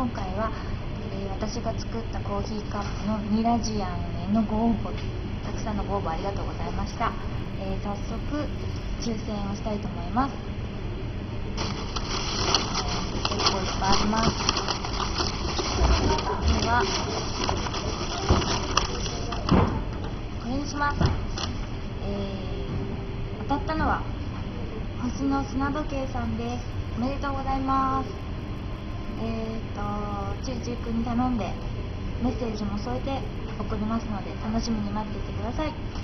今回は、えー、私が作ったコーヒーカップのミラジアンへのご応募たくさんのご応募ありがとうございました、えー、早速抽選をしたいと思います、えー、結構いっぱいあります。ではこれにします、えー、当たったのは星の砂時計さんです。おめでとうございます、チューチューくんに頼んでメッセージも添えて送りますので楽しみに待っていてください。